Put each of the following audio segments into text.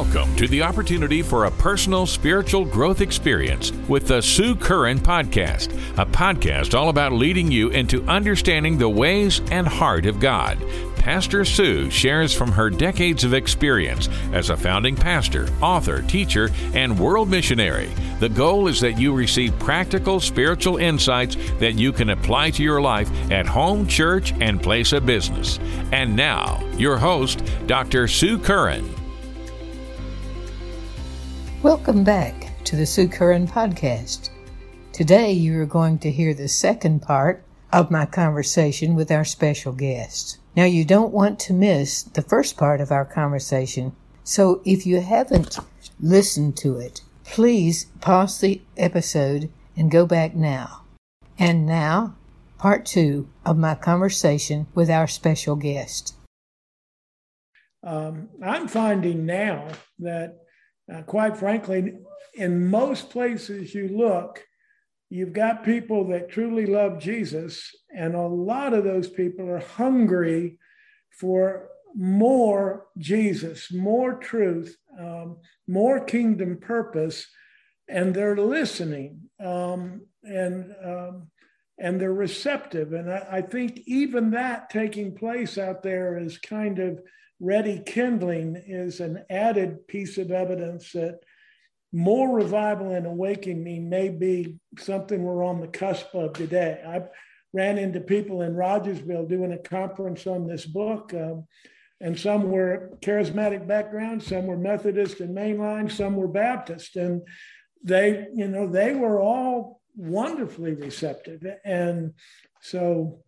Welcome to the opportunity for a personal spiritual growth experience with the Sue Curran Podcast, a podcast all about leading you into understanding the ways and heart of God. Pastor Sue shares from her decades of experience as a founding pastor, author, teacher, and world missionary. The goal is that you receive practical spiritual insights that you can apply to your life at home, church, and place of business. And now, your host, Dr. Sue Curran. Welcome back to the Sue Curran Podcast. Today you are going to hear the second part of my conversation with our special guest. Now you don't want to miss the first part of our conversation, so if you haven't listened to it, please pause the episode and go back now. And now, part two of my conversation with our special guest. Um, I'm finding now that uh, quite frankly, in most places you look, you've got people that truly love Jesus, and a lot of those people are hungry for more Jesus, more truth, um, more kingdom purpose, and they're listening um, and um, and they're receptive. And I, I think even that taking place out there is kind of ready kindling is an added piece of evidence that more revival and awakening may be something we're on the cusp of today. I ran into people in Rogersville doing a conference on this book, um, and some were charismatic background, some were Methodist and mainline, some were Baptist, and they, you know, they were all wonderfully receptive, and so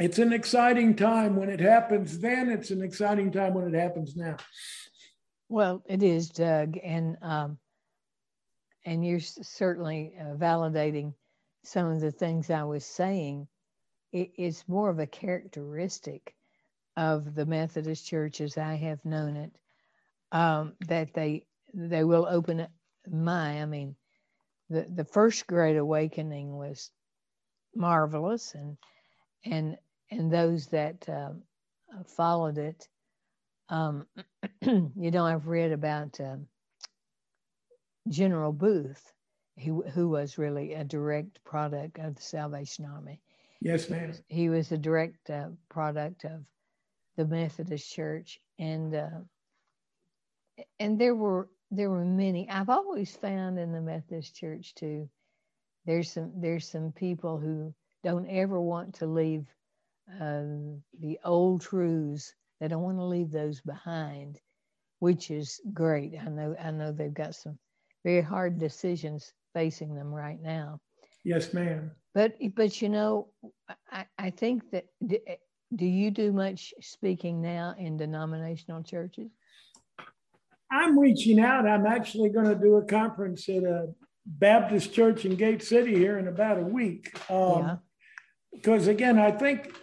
it's an exciting time when it happens then. It's an exciting time when it happens now. Well it is doug and um, and you're certainly uh, validating some of the things i was saying. It, it's more of a characteristic of the methodist church as i have known it um, that they they will open my i mean the the first great awakening was marvelous and and and those that uh, followed it. Um, you know, I've read about uh, General Booth, who, who was really a direct product of the Salvation Army. Yes, ma'am. He was a direct uh, product of the Methodist Church, and uh, and there were there were many. I've always found in the Methodist Church too. There's some there's some people who don't ever want to leave um, the old truths. They don't want to leave those behind, which is great. I know I know they've got some very hard decisions facing them right now. Yes, ma'am. But but you know, I, I think that do you do much speaking now in denominational churches? I'm reaching out. I'm actually going to do a conference at a Baptist church in Gate City here in about a week. Um, yeah because again, I think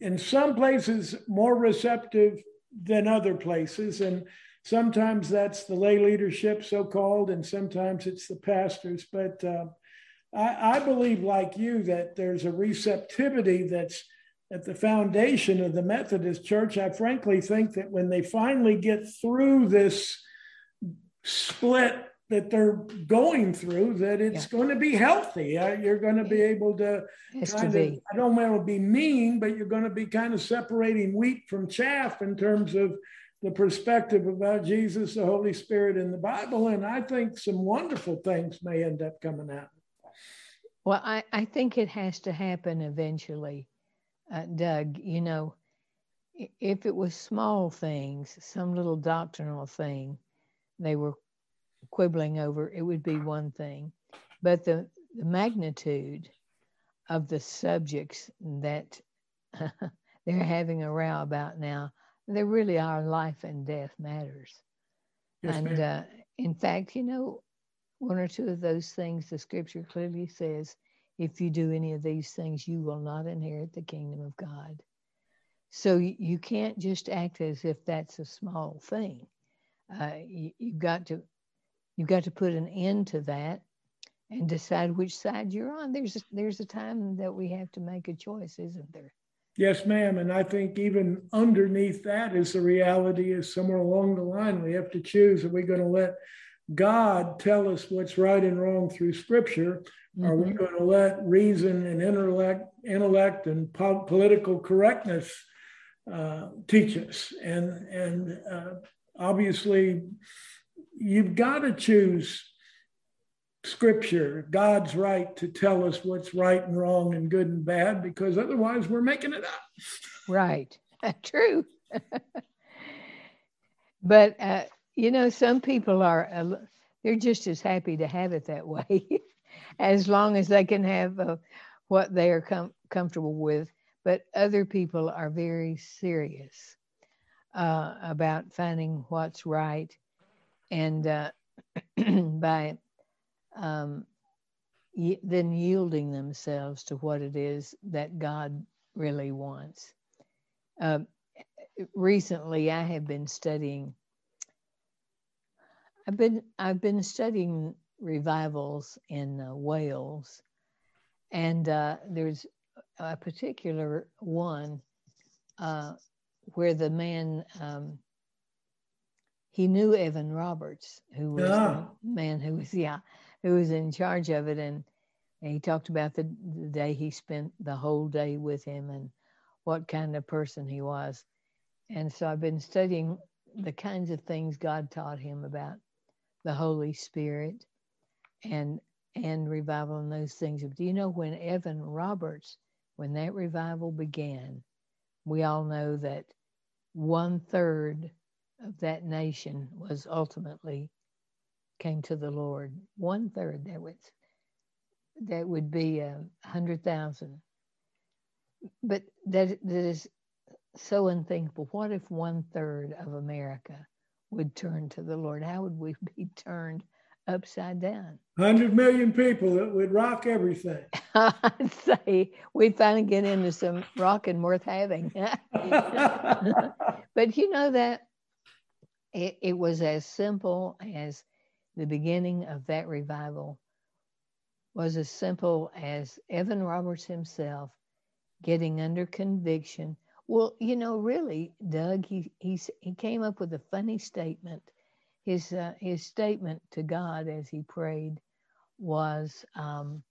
in some places more receptive than other places, and sometimes that's the lay leadership, so called, and sometimes it's the pastors. But uh, I, I believe, like you, that there's a receptivity that's at the foundation of the Methodist Church. I frankly think that when they finally get through this split that they're going through that it's yeah. going to be healthy. Uh, you're going to be able to kind to of, I don't want to be mean, but you're going to be kind of separating wheat from chaff in terms of the perspective about Jesus, the Holy Spirit, and the Bible. And I think some wonderful things may end up coming out. Well, I, I think it has to happen eventually, uh, Doug. You know, if it was small things, some little doctrinal thing, they were quibbling over, it would be one thing. But the, the magnitude of the subjects that they're having a row about now, they really are life and death matters. Yes, and uh, in fact, you know, one or two of those things, the scripture clearly says, if you do any of these things, you will not inherit the kingdom of God. So you can't just act as if that's a small thing. Uh, you, have got to You've got to put an end to that and decide which side you're on. There's a, there's a time that we have to make a choice, isn't there? Yes, ma'am. And I think even underneath that is the reality is somewhere along the line we have to choose are we going to let God tell us what's right and wrong through scripture? Mm-hmm. Are we mm-hmm. going to let reason and intellect, intellect and po- political correctness uh, teach us? And, and uh, obviously, you've got to choose scripture, God's right to tell us what's right and wrong and good and bad, because otherwise we're making it up. Right. True. but, uh, you know, some people are, uh, they're just as happy to have it that way, as long as they can have uh, what they are com- comfortable with. But other people are very serious uh, about finding what's right. And uh, by um, then yielding themselves to what it is that God really wants. Uh, recently, I have been studying. I've been I've been studying revivals in uh, Wales, and uh, there's a particular one uh, where the man um, he knew Evan Roberts, who was yeah. the ah. man who was yeah who was in charge of it, and, and he talked about the, the day he spent the whole day with him and what kind of person he was. And so I've been studying the kinds of things God taught him about the Holy Spirit and and revival and those things. But do you know when Evan Roberts, when that revival began, we all know that one third of that nation was ultimately came to the Lord. One third that was that would be a hundred thousand. But that that is so unthinkable. What if one third of America would turn to the Lord? How would we be turned upside down? Hundred million people that would rock everything. I'd say we'd finally get into some rocking worth having. but you know that it, it was as simple as the beginning of that revival was as simple as Evan Roberts himself getting under conviction. Well, you know, really, Doug, he he's, he came up with a funny statement. His uh, his statement to God as he prayed was um,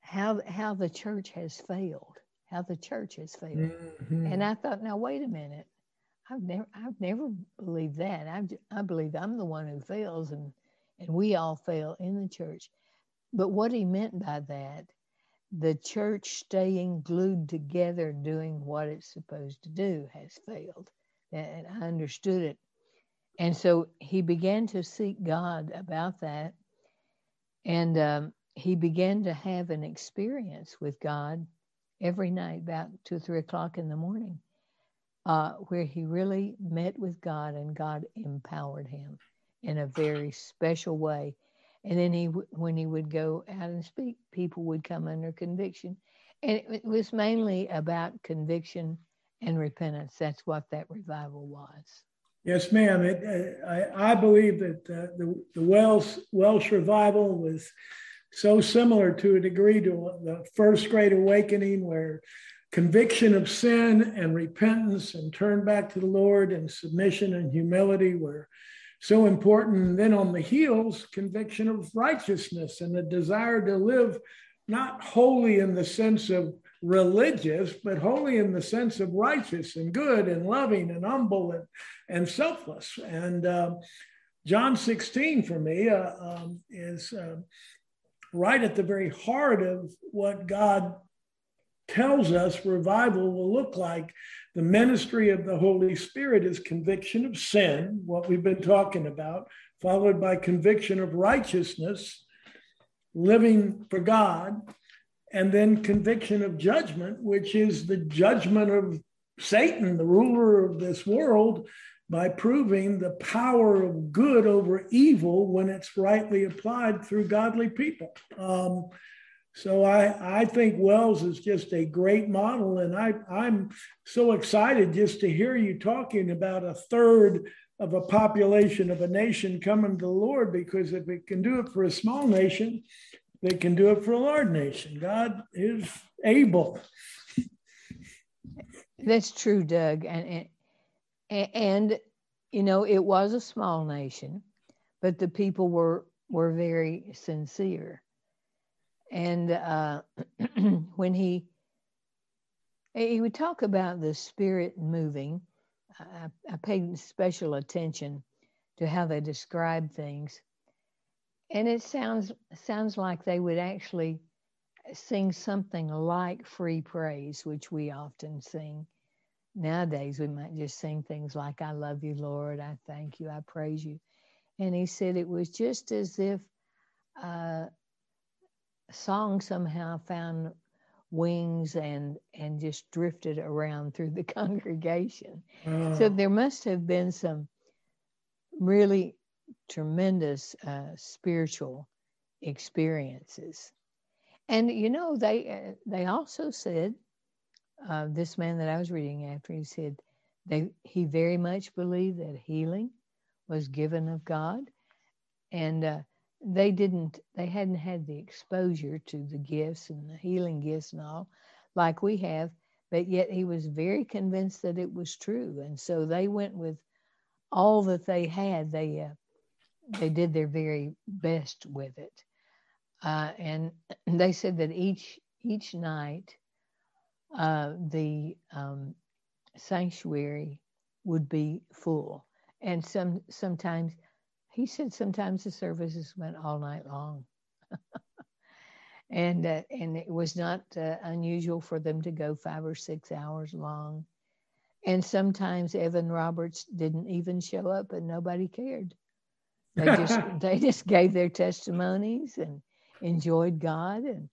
how how the church has failed, how the church has failed. Mm-hmm. And I thought, now wait a minute, I've never, I've never believed that. I, I believe I'm the one who fails, and and we all fail in the church. But what he meant by that, the church staying glued together, doing what it's supposed to do, has failed. And I understood it, and so he began to seek God about that, and um, he began to have an experience with God every night, about two three o'clock in the morning uh, where he really met with God and God empowered him in a very special way. And then he, when he would go out and speak, people would come under conviction, and it, was mainly about conviction and repentance. That's what that revival was. Yes, ma'am. It, uh, I, I, believe that uh, the, the Welsh, Welsh revival was so similar to a degree to the first great awakening, where conviction of sin and repentance and turn back to the Lord and submission and humility were so important. And then on the heels, conviction of righteousness and the desire to live not holy in the sense of religious, but holy in the sense of righteous and good and loving and humble and, and selfless. And uh, John 16 for me uh, um, is uh, right at the very heart of what God tells us revival will look like. The ministry of the Holy Spirit is conviction of sin, what we've been talking about, followed by conviction of righteousness, living for God, and then conviction of judgment, which is the judgment of Satan, the ruler of this world, by proving the power of good over evil when it's rightly applied through godly people. Um, so I, I think Wales is just a great model. And I, I'm so excited just to hear you talking about a third of a population of a nation coming to the Lord, because if it can do it for a small nation, they can do it for a large nation. God, is able. That's true, Doug. And, and, and, you know, it was a small nation, but the people were, were very sincere. And uh, when he, he would talk about the spirit moving, I, I paid special attention to how they describe things. And it sounds sounds like they would actually sing something like free praise, which we often sing. Nowadays, we might just sing things like, I love you, Lord, I thank you, I praise you. And he said it was just as if uh, song somehow found wings and and just drifted around through the congregation. Oh. So there must have been some really tremendous uh, spiritual experiences. And you know, they uh, they also said uh, this man that I was reading after he said they he very much believed that healing was given of God, and uh, they didn't they hadn't had the exposure to the gifts and the healing gifts and all like we have, but yet he was very convinced that it was true, and so they went with all that they had. They uh, they did their very best with it. Uh, and they said that each each night uh, the um, sanctuary would be full, and some sometimes he said sometimes the services went all night long. and uh, and it was not uh, unusual for them to go five or six hours long. And sometimes Evan Roberts didn't even show up, and nobody cared. They just they just gave their testimonies and enjoyed God. And,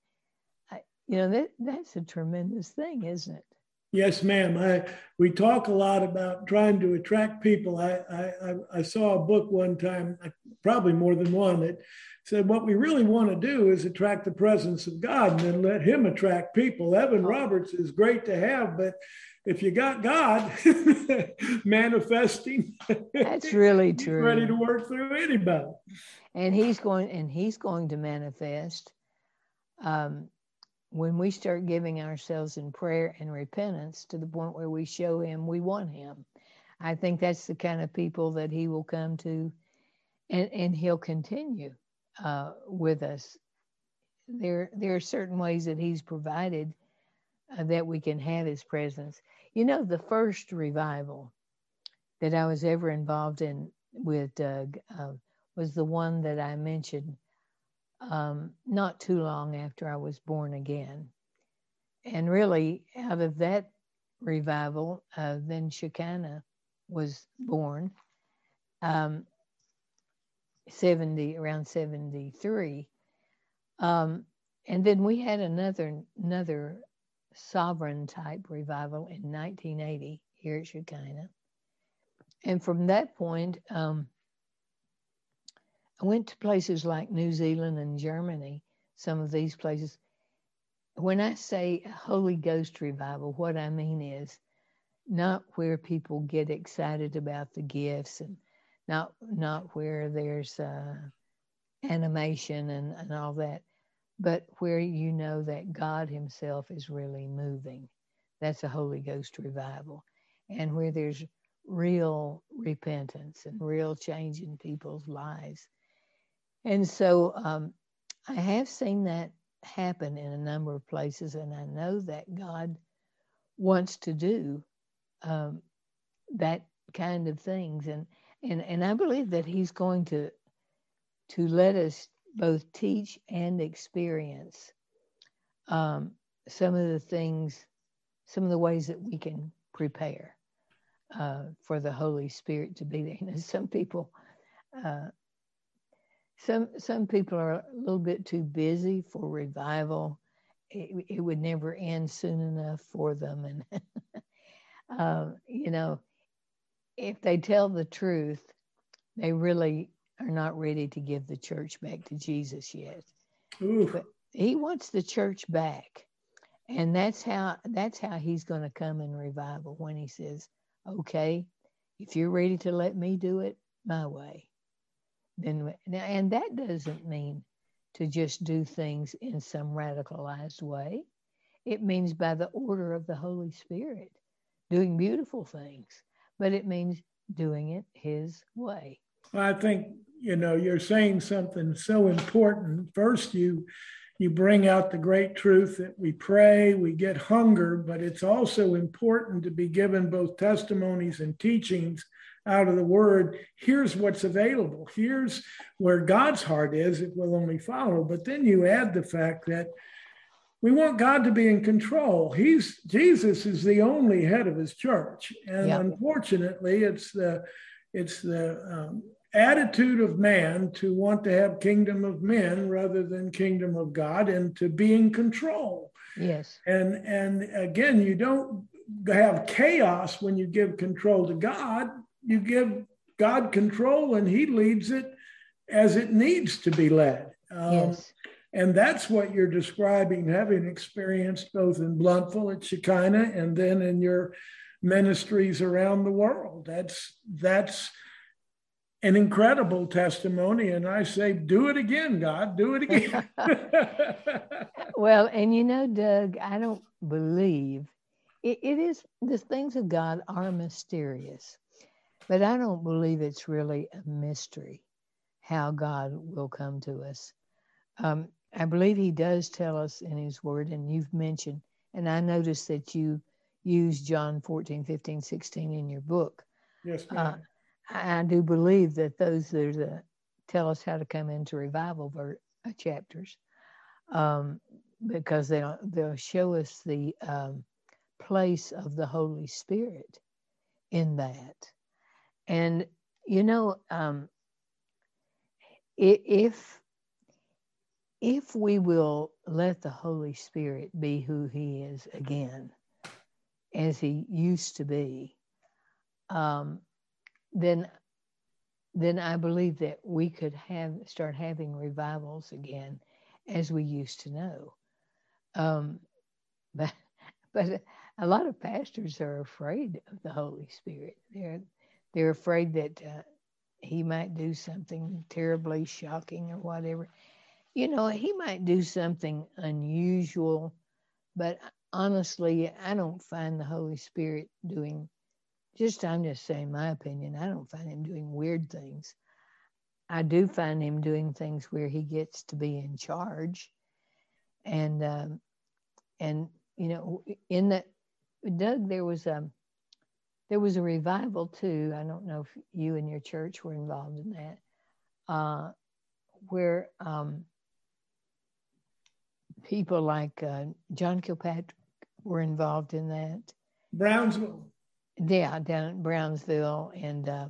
I, you know, that, that's a tremendous thing, isn't it? Yes, ma'am. I, we talk a lot about trying to attract people. I, I, I saw a book one time, probably more than one, that said what we really want to do is attract the presence of God and then let Him attract people. Evan Roberts is great to have, but if you got God manifesting, that's really true. Ready to work through anybody and he's going and he's going to manifest um, when we start giving ourselves in prayer and repentance to the point where we show him we want him. I think that's the kind of people that he will come to and, and he'll continue uh, with us. There there are certain ways that he's provided uh, that we can have his presence. You know the first revival that i was ever involved in with doug uh, was the one that I mentioned um, not too long after I was born again. And really, out of that revival, uh, then Shekinah was born. Um, 70 around 73 um, and then we had another another sovereign type revival in 1980 here at Shekinah and from that point um, I went to places like New Zealand and Germany, some of these places. When I say Holy Ghost revival, what I mean is not where people get excited about the gifts and not not where there's uh, animation and, and all that, but where you know that God Himself is really moving. That's a Holy Ghost revival. And where there's real repentance and real change in people's lives. And so um, I have seen that happen in a number of places, and I know that God wants to do um, that kind of things, and and and I believe that He's going to to let us both teach and experience um, some of the things, some of the ways that we can prepare uh, for the Holy Spirit to be there. You know, some people. Uh, some some people are a little bit too busy for revival. It, it would never end soon enough for them, and uh, you know, if they tell the truth, they really are not ready to give the church back to Jesus yet. Ooh. But he wants the church back, and that's how that's how he's going to come in revival when he says, "Okay, if you're ready to let me do it my way." Then and that doesn't mean to just do things in some radicalized way it means by the order of the Holy Spirit, doing beautiful things, but it means doing it His way. I think you know you're saying something so important. First, you you bring out the great truth that we pray, we get hunger, but it's also important to be given both testimonies and teachings out of the word. Here's what's available. Here's where God's heart is if we'll only follow. But then you add the fact that we want God to be in control. He's Jesus is the only head of his church. And yep. unfortunately, it's the it's the um, attitude of man to want to have kingdom of men rather than kingdom of God and to be in control. Yes. And and again, you don't have chaos when you give control to God. You give God control and he leads it as it needs to be led. Um, yes. And that's what you're describing, having experienced both in Blountville at Shekinah and then in your ministries around the world. That's that's an incredible testimony. And I say, do it again, God, do it again. well, and you know, Doug, I don't believe it, it is, the things of God are mysterious, but I don't believe it's really a mystery how God will come to us. Um, I believe He does tell us in His Word, and you've mentioned, and I noticed that you use John 14, 15, 16 in your book. Yes, ma'am. Uh, I do believe that those that uh, tell us how to come into revival ver- uh, chapters, um, because they'll they'll show us the um, place of the Holy Spirit in that, and you know, um, if if we will let the Holy Spirit be who He is again, as He used to be, um, then then I believe that we could have start having revivals again as we used to know. Um, but but a lot of pastors are afraid of the Holy Spirit. They're they're afraid that uh, he might do something terribly shocking or whatever. You know, he might do something unusual, but honestly, I don't find the Holy Spirit doing just I'm just saying my opinion. I don't find him doing weird things. I do find him doing things where he gets to be in charge, and um, and you know in that Doug there was a um, there was a revival too. I don't know if you and your church were involved in that, uh, where um, people like uh, John Kilpatrick were involved in that. Brownsville yeah, down at Brownsville, and uh,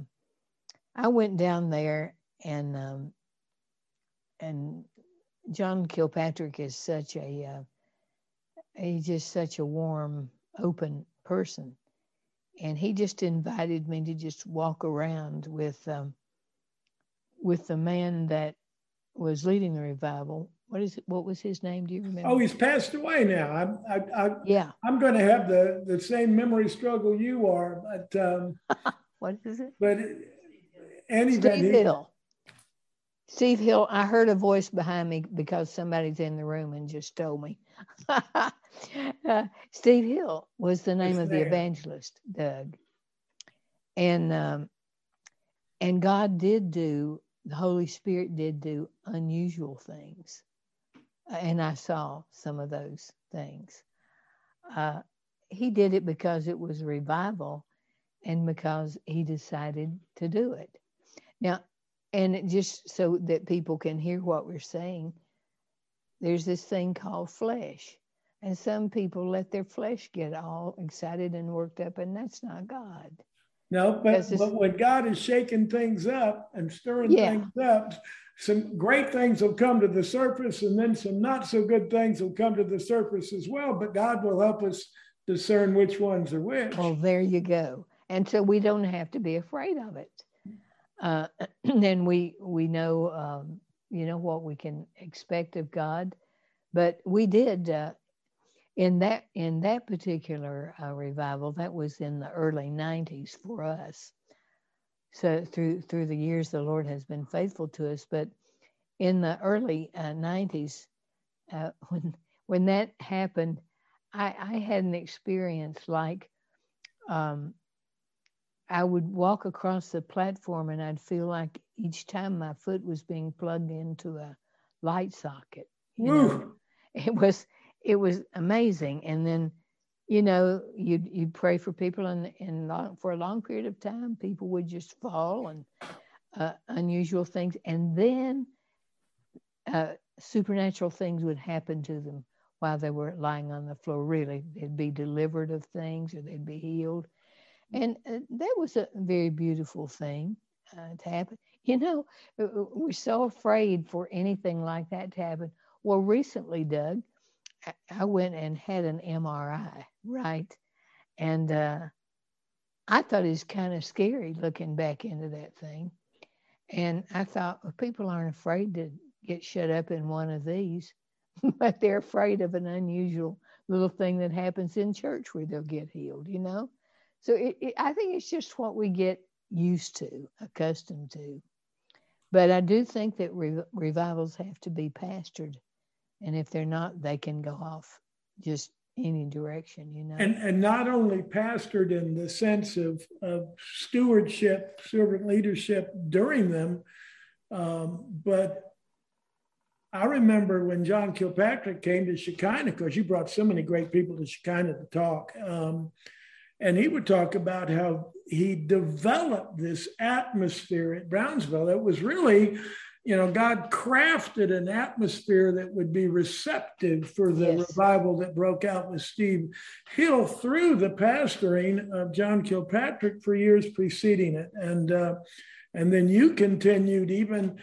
I went down there, and um, and John Kilpatrick is such a uh, he's just such a warm, open person, and he just invited me to just walk around with um, with the man that was leading the revival what is it? What was his name? Do you remember? Oh, he's passed away now. I'm, I, I, yeah. I'm going to have the the same memory struggle you are, but um, what is it? But Steve Hill. Steve Hill. I heard a voice behind me because somebody's in the room and just told me. Uh, Steve Hill was the name of the evangelist, Doug, and um, and God did do the Holy Spirit did do unusual things and I saw some of those things. Uh, he did it because it was revival and because he decided to do it. Now, and just so that people can hear what we're saying, there's this thing called flesh. And some people let their flesh get all excited and worked up, and that's not God. No, but, but when God is shaking things up and stirring yeah. things up, some great things will come to the surface, and then some not so good things will come to the surface as well. But God will help us discern which ones are which. Well, there you go. And so we don't have to be afraid of it. Uh, then we we know um, you know what we can expect of God. But we did uh, in that in that particular uh, revival. That was in the early '90s for us so through through the years the lord has been faithful to us but in the early uh, 90s uh, when when that happened I, I had an experience like um, I would walk across the platform and I'd feel like each time my foot was being plugged into a light socket. You know? It was it was amazing. And then, you know, you'd you'd pray for people and and long, for a long period of time, people would just fall and uh, unusual things, and then uh, supernatural things would happen to them while they were lying on the floor. Really, they'd be delivered of things or they'd be healed. And uh, that was a very beautiful thing uh, to happen. You know, uh, uh, we're so afraid for anything like that to happen. Well, recently, Doug, I went and had an MRI, right? And uh, I thought it was kind of scary looking back into that thing. And I thought, well, people aren't afraid to get shut up in one of these, but they're afraid of an unusual little thing that happens in church where they'll get healed, you know? So it, it, I think it's just what we get used to, accustomed to. But I do think that re- revivals have to be pastored. And if they're not, they can go off just any direction, you know. And, and not only pastored in the sense of, of stewardship, servant leadership during them, um, but I remember when John Kilpatrick came to Shekinah, because you brought so many great people to Shekinah to talk. Um, and he would talk about how he developed this atmosphere at Brownsville. It was really, you know, God crafted an atmosphere that would be receptive for the yes. revival that broke out with Steve Hill through the pastoring of John Kilpatrick for years preceding it. And uh, and then you continued even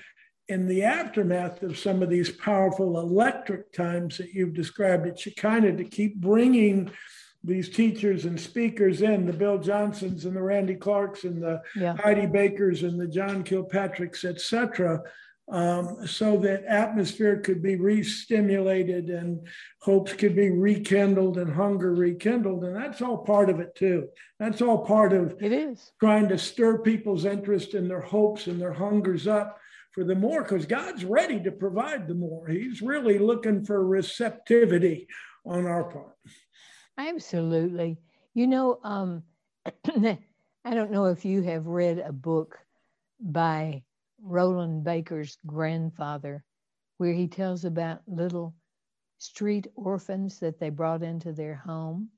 in the aftermath of some of these powerful electric times that you've described at Shekinah to keep bringing these teachers and speakers in the Bill Johnsons and the Randy Clarks and the yeah. Heidi Bakers and the John Kilpatricks, etc., um, so that atmosphere could be re-stimulated and hopes could be rekindled and hunger rekindled, and that's all part of it too. That's all part of it is trying to stir people's interest and their hopes and their hungers up for the more because God's ready to provide the more. He's really looking for receptivity on our part. Absolutely. You know, um, I don't know if you have read a book by Rolland Baker's grandfather where he tells about little street orphans that they brought into their home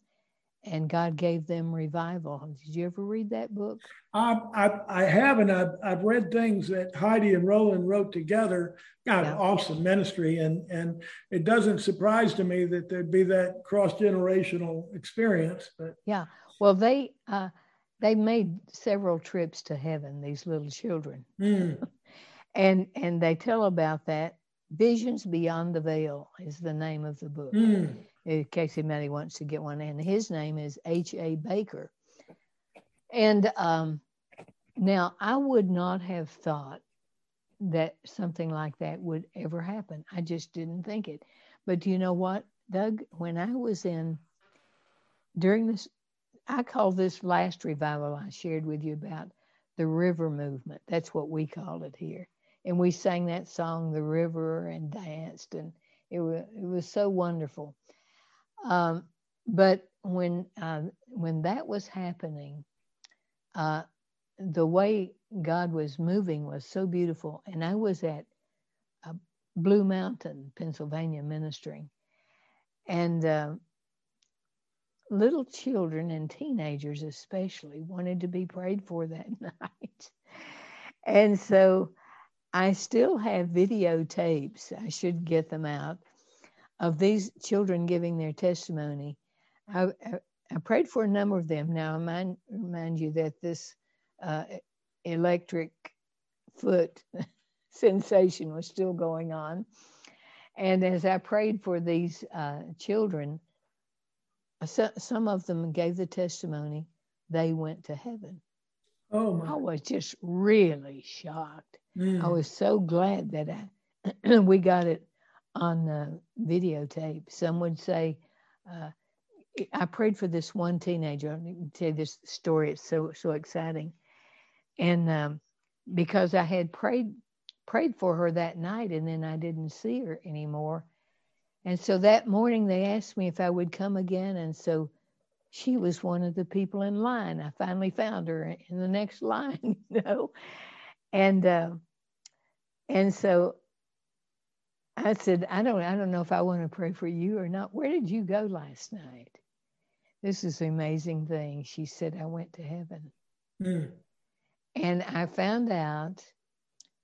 and God gave them revival. Did you ever read that book? I, I, I haven't. I've, I've read things that Heidi and Rolland wrote together. God, yeah. awesome ministry. And, and it doesn't surprise to me that there'd be that cross generational experience. But yeah, well, they, uh, they made several trips to heaven, these little children. Mm. and, and they tell about that. Visions Beyond the Veil is the name of the book. Mm in case anybody wants to get one. And his name is H.A. Baker. And um, now I would not have thought that something like that would ever happen. I just didn't think it. But do you know what, Doug? When I was in, during this, I call this last revival I shared with you about the river movement. That's what we call it here. And we sang that song, The River, and danced. And it was, it was so wonderful. Um, but when uh, when that was happening, uh, the way God was moving was so beautiful. And I was at uh, Blue Mountain, Pennsylvania, ministering, and uh, little children and teenagers especially wanted to be prayed for that night. and so I still have videotapes. I should get them out of these children giving their testimony. I, I, I prayed for a number of them. Now, I mind, remind you that this uh, electric foot sensation was still going on. And as I prayed for these uh, children, so, some of them gave the testimony they went to heaven. Oh my. I was just really shocked. Mm. I was so glad that I, we got it on the videotape. Some would say, uh, I prayed for this one teenager. Let me tell you this story. It's so so exciting, and um, because I had prayed prayed for her that night, and then I didn't see her anymore. And so that morning they asked me if I would come again. And so she was one of the people in line. I finally found her in the next line, you know. And uh, and so I said, I don't I don't know if I want to pray for you or not. Where did you go last night? This is the amazing thing. She said, I went to heaven. Mm. And I found out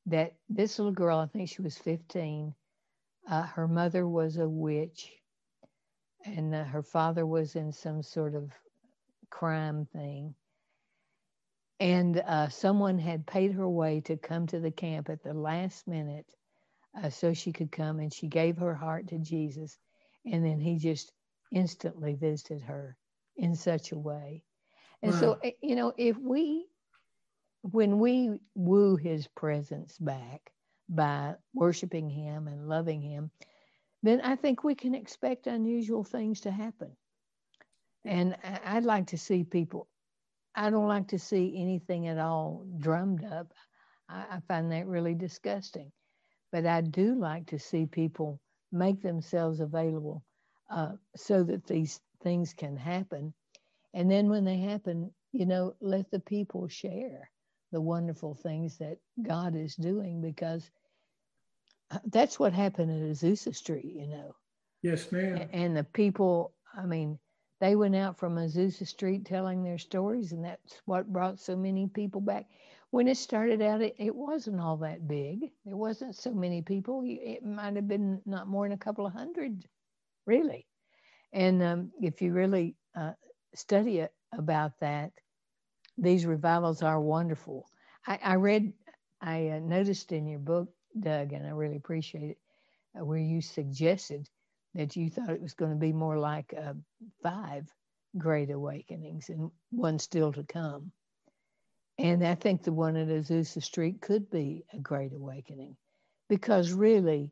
that this little girl, I think she was 15, uh, her mother was a witch, and uh, her father was in some sort of crime thing. And uh, someone had paid her way to come to the camp at the last minute uh, so she could come, and she gave her heart to Jesus. And then he just instantly visited her in such a way. And wow. so, eh, you know, if we, when we woo his presence back, by worshiping Him and loving Him, then I think we can expect unusual things to happen. And I'd like to see people, I don't like to see anything at all drummed up. I, find that really disgusting. But I do like to see people make themselves available uh, so that these things can happen. And then when they happen, you know, let the people share the wonderful things that God is doing because that's what happened at Azusa Street, you know. Yes, ma'am. And the people, I mean, they went out from Azusa Street telling their stories, and that's what brought so many people back. When it started out, it, it wasn't all that big. There wasn't so many people. It might have been not more than a couple of hundred, really. And um, if you really uh, study it, about that, these revivals are wonderful. I, I read, I uh, noticed in your book Doug, and I really appreciate it, uh, where you suggested that you thought it was going to be more like uh, five great awakenings and one still to come. And I think the one at Azusa Street could be a great awakening because, really,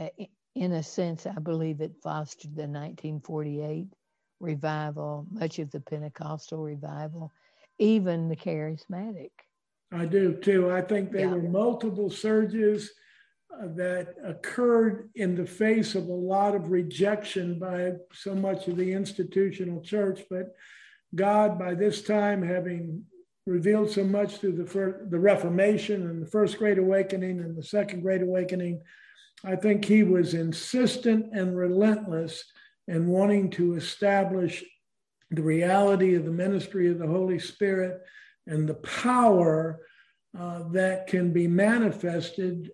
uh, in a sense, I believe it fostered the 1948 revival, much of the Pentecostal revival, even the charismatic I do too. I think there yeah. were multiple surges that occurred in the face of a lot of rejection by so much of the institutional church. But God, by this time, having revealed so much through the, first, the Reformation and the First Great Awakening and the Second Great Awakening, I think he was insistent and relentless in wanting to establish the reality of the ministry of the Holy Spirit and the power uh, that can be manifested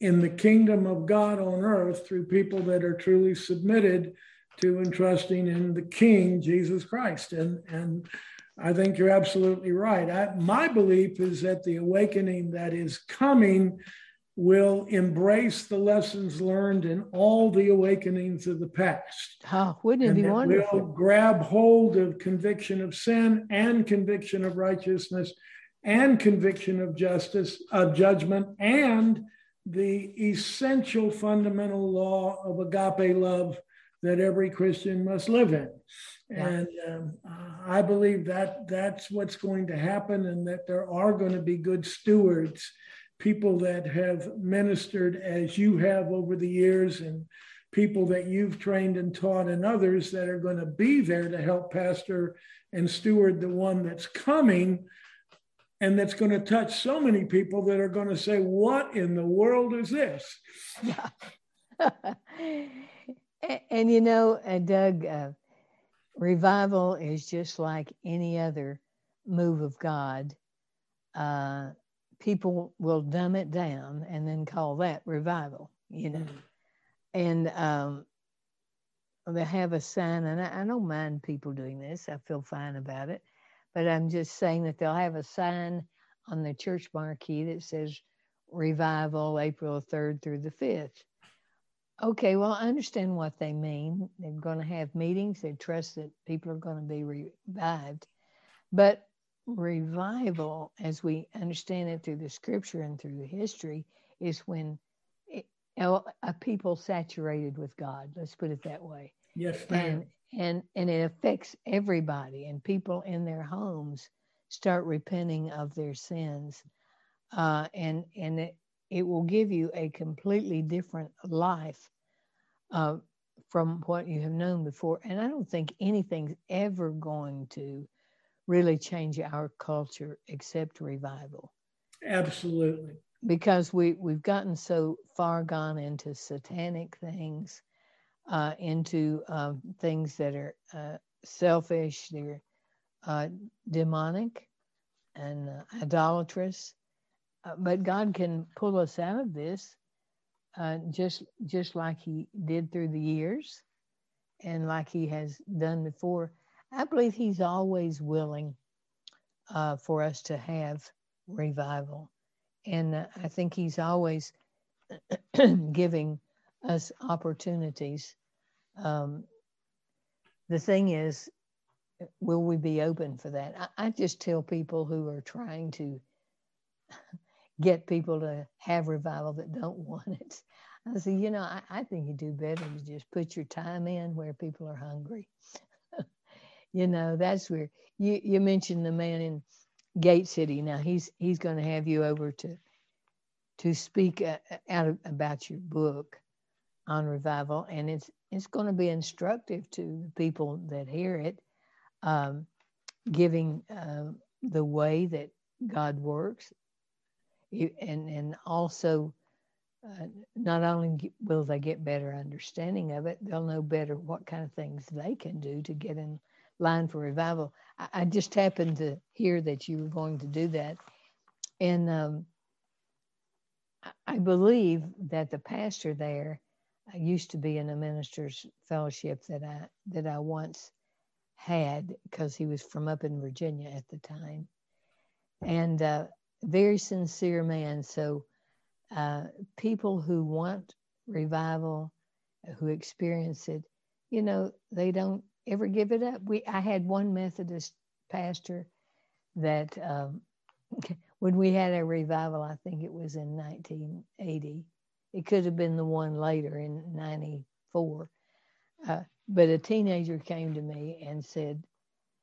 in the kingdom of God on earth through people that are truly submitted to and trusting in the King, Jesus Christ. And, and I think you're absolutely right. I, my belief is that the awakening that is coming will embrace the lessons learned in all the awakenings of the past. Oh, wouldn't it and be wonderful? We'll grab hold of conviction of sin and conviction of righteousness and conviction of justice, of judgment, and the essential fundamental law of agape love that every Christian must live in. And um, I believe that that's what's going to happen, and that there are going to be good stewards people that have ministered as you have over the years and people that you've trained and taught and others that are going to be there to help pastor and steward the one that's coming and that's going to touch so many people that are going to say what in the world is this yeah. and, and, you know uh, doug uh, revival is just like any other move of god uh, people will dumb it down and then call that revival, you know. Mm-hmm. And um, they have a sign, and I, I don't mind people doing this, I feel fine about it. But I'm just saying that they'll have a sign on the church marquee that says revival April 3rd through the 5th. Okay, well, I understand what they mean. They're going to have meetings, they trust that people are going to be revived. But revival, as we understand it through the scripture and through the history, is when it, a people saturated with God. Let's put it that way. Yes, ma'am. And, and and it affects everybody, and people in their homes start repenting of their sins, uh, and and it, it will give you a completely different life uh, from what you have known before. And I don't think anything's ever going to really change our culture except revival. Absolutely. Because we, we've gotten so far gone into satanic things, uh, into uh, things that are uh, selfish, they're uh, demonic and uh, idolatrous. But God can pull us out of this just just like He did through the years, and like He has done before. I believe He's always willing for us to have revival, and I think He's always giving us opportunities. Um, the thing is, will we be open for that? I, I just tell people who are trying to get people to have revival that don't want it. I say, you know, I, I think you do better to just put your time in where people are hungry. you know, that's where you, you mentioned the man in Gate City. Now he's he's going to have you over to to speak uh, out of, about your book on revival, and it's it's going to be instructive to the people that hear it, um, giving uh, the way that God works, and and also uh, not only will they get better understanding of it, they'll know better what kind of things they can do to get in line for revival. I, I just happened to hear that you were going to do that, and um, I believe that the pastor there uh, used to be in a minister's fellowship that I that I once had because he was from up in Virginia at the time, and uh, very sincere man. So, uh, people who want revival, who experience it, you know, they don't ever give it up. We, I had one Methodist pastor that um, when we had a revival, I think it was in 1980. It could have been the one later in 94. Uh, but a teenager came to me and said,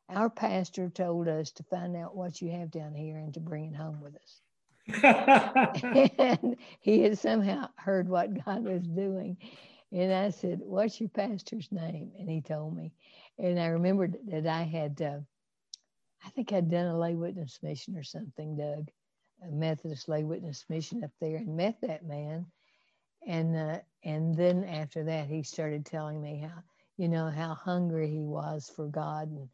our pastor told us to find out what you have down here and to bring it home with us. and he had somehow heard what God was doing. And I said, What's your pastor's name? And he told me. And I remembered that I had, uh, I think I'd done a lay witness mission or something, Doug, a Methodist lay witness mission up there and met that man. And, and then after that, he started telling me how, you know, how hungry he was for God and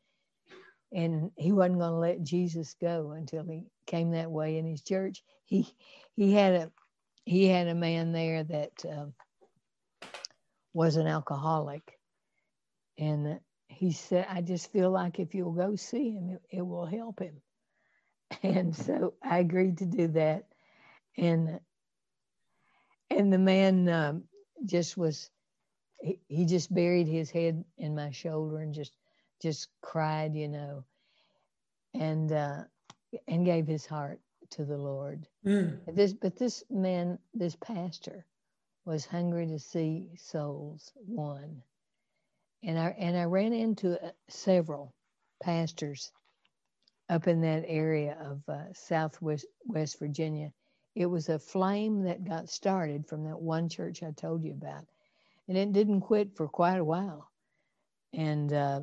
and he wasn't going to let Jesus go until he came that way in his church. He he had a he had a man there that uh, was an alcoholic, and he said, "I just feel like if you'll go see him, it, it will help him." And so I agreed to do that, and and the man um, just was he, he just buried his head in my shoulder and just just cried, you know, and uh, and gave his heart to the Lord. Mm. This, but this man, this pastor, was hungry to see souls won, and I and I ran into uh, several pastors up in that area of uh, Southwest West Virginia. It was a flame that got started from that one church I told you about, and it didn't quit for quite a while. And uh,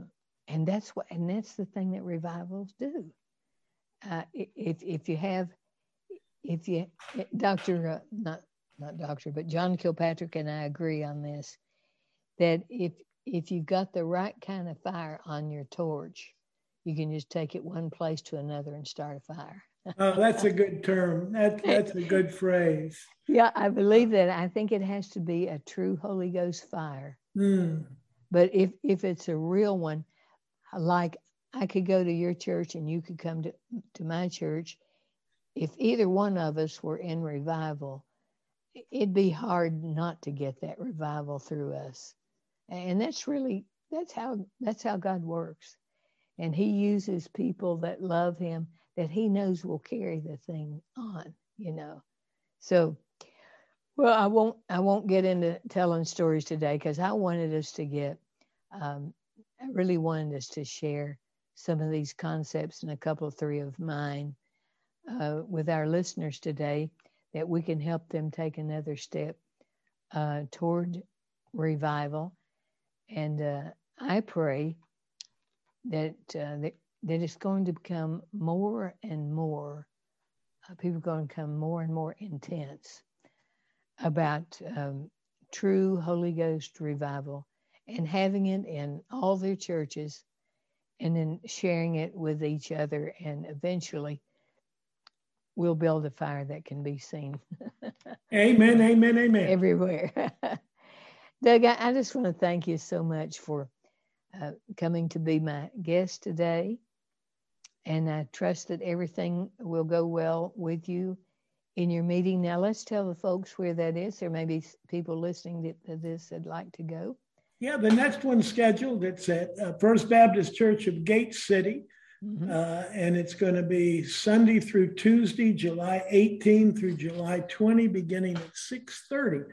and that's what and that's the thing that revivals do. Uh, if if you have if you dr uh, not not doctor but john kilpatrick and i agree on this that if if you've got the right kind of fire on your torch you can just take it one place to another and start a fire oh that's a good term that, that's a good phrase yeah i believe that i think it has to be a true holy ghost fire mm. but if if it's a real one like I could go to your church and you could come to, to my church. If either one of us were in revival, it'd be hard not to get that revival through us. And that's really that's how that's how God works. And he uses people that love him that he knows will carry the thing on, you know. So well, I won't I won't get into telling stories today because I wanted us to get um, I really wanted us to share some of these concepts and a couple three of mine uh, with our listeners today that we can help them take another step uh, toward revival. And uh, I pray that, uh, that that it's going to become more and more. Uh, people are going to become more and more intense about um, true Holy Ghost revival and having it in all their churches and then sharing it with each other. And eventually we'll build a fire that can be seen amen amen amen. everywhere. Doug I, I, just want to thank you so much for uh, coming to be my guest today and i trust that everything will go well with you in your meeting now let's tell the folks where that is there may be people listening to this that'd like to go yeah, the next one scheduled, it's at uh, First Baptist Church of Gate City. Mm-hmm. Uh, and it's going to be Sunday through Tuesday, July 18 through July 20, beginning at 6:30.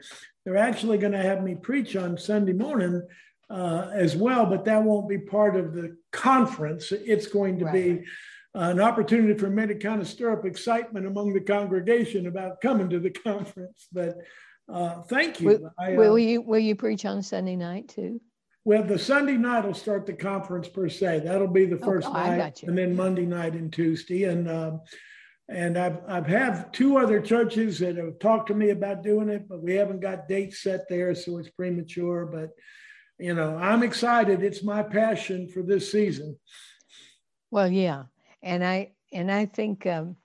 They're actually going to have me preach on Sunday morning uh, as well, but that won't be part of the conference. It's going to right. be an opportunity for me to kind of stir up excitement among the congregation about coming to the conference. But uh, thank you. Will, I, uh, will, you will you preach on Sunday night too? Well, the Sunday night will start the conference per se. That'll be the oh, first oh, night, and then Monday night and Tuesday. And um, and I've I've had two other churches that have talked to me about doing it, but we haven't got dates set there, so it's premature. But you know, I'm excited. It's my passion for this season. Well, yeah, and I and I think um,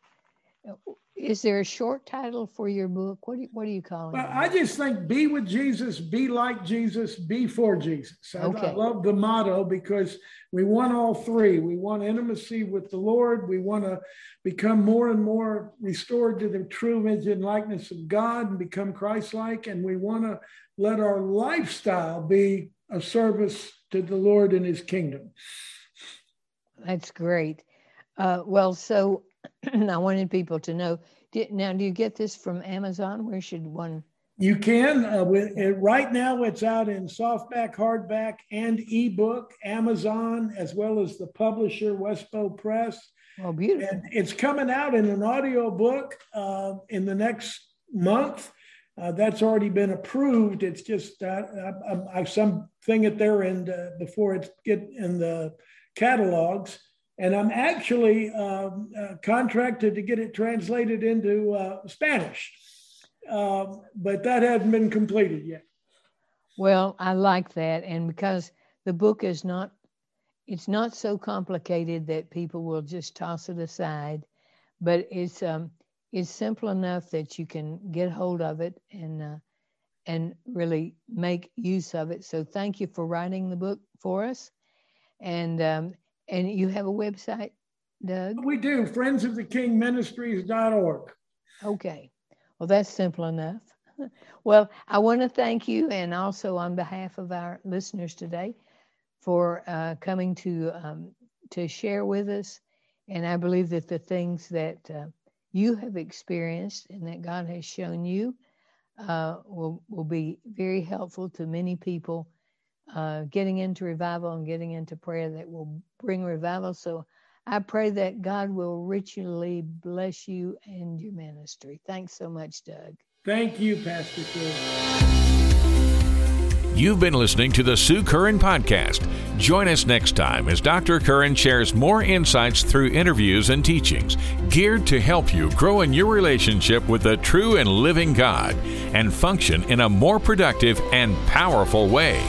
is there a short title for your book? What do you, what do you call it? Well, I just think be with Jesus, be like Jesus, be for Jesus. I, okay. I love the motto because we want all three. We want intimacy with the Lord. We want to become more and more restored to the true image and likeness of God and become Christ-like. And we want to let our lifestyle be a service to the Lord and His kingdom. That's great. Uh, well, so I wanted people to know. Now, do you get this from Amazon? Where should one? You can. Uh, with, it, right now, it's out in softback, hardback, and ebook. Amazon, as well as the publisher Westbow Press. Oh, beautiful! And it's coming out in an audio book uh, in the next month. Uh, that's already been approved. It's just uh, I, I, something at their end uh, before it's get in the catalogs. And I'm actually um, uh, contracted to get it translated into uh, Spanish, um, but that hasn't been completed yet. Well, I like that, and because the book is not, it's not so complicated that people will just toss it aside, but it's um, it's simple enough that you can get hold of it and uh, and really make use of it. So thank you for writing the book for us, and um, and you have a website, Doug? We do, Friends of the King friendsofthekingministries.org. Okay. Well, that's simple enough. well, I want to thank you and also on behalf of our listeners today for uh, coming to um, to share with us. And I believe that the things that uh, you have experienced and that God has shown you uh, will, will be very helpful to many people uh, getting into revival and getting into prayer that will bring revival. So I pray that God will richly bless you and your ministry. Thanks so much, Doug. Thank you, Pastor Phil. You've been listening to the Sue Curran Podcast. Join us next time as Dr. Curran shares more insights through interviews and teachings geared to help you grow in your relationship with the true and living God and function in a more productive and powerful way.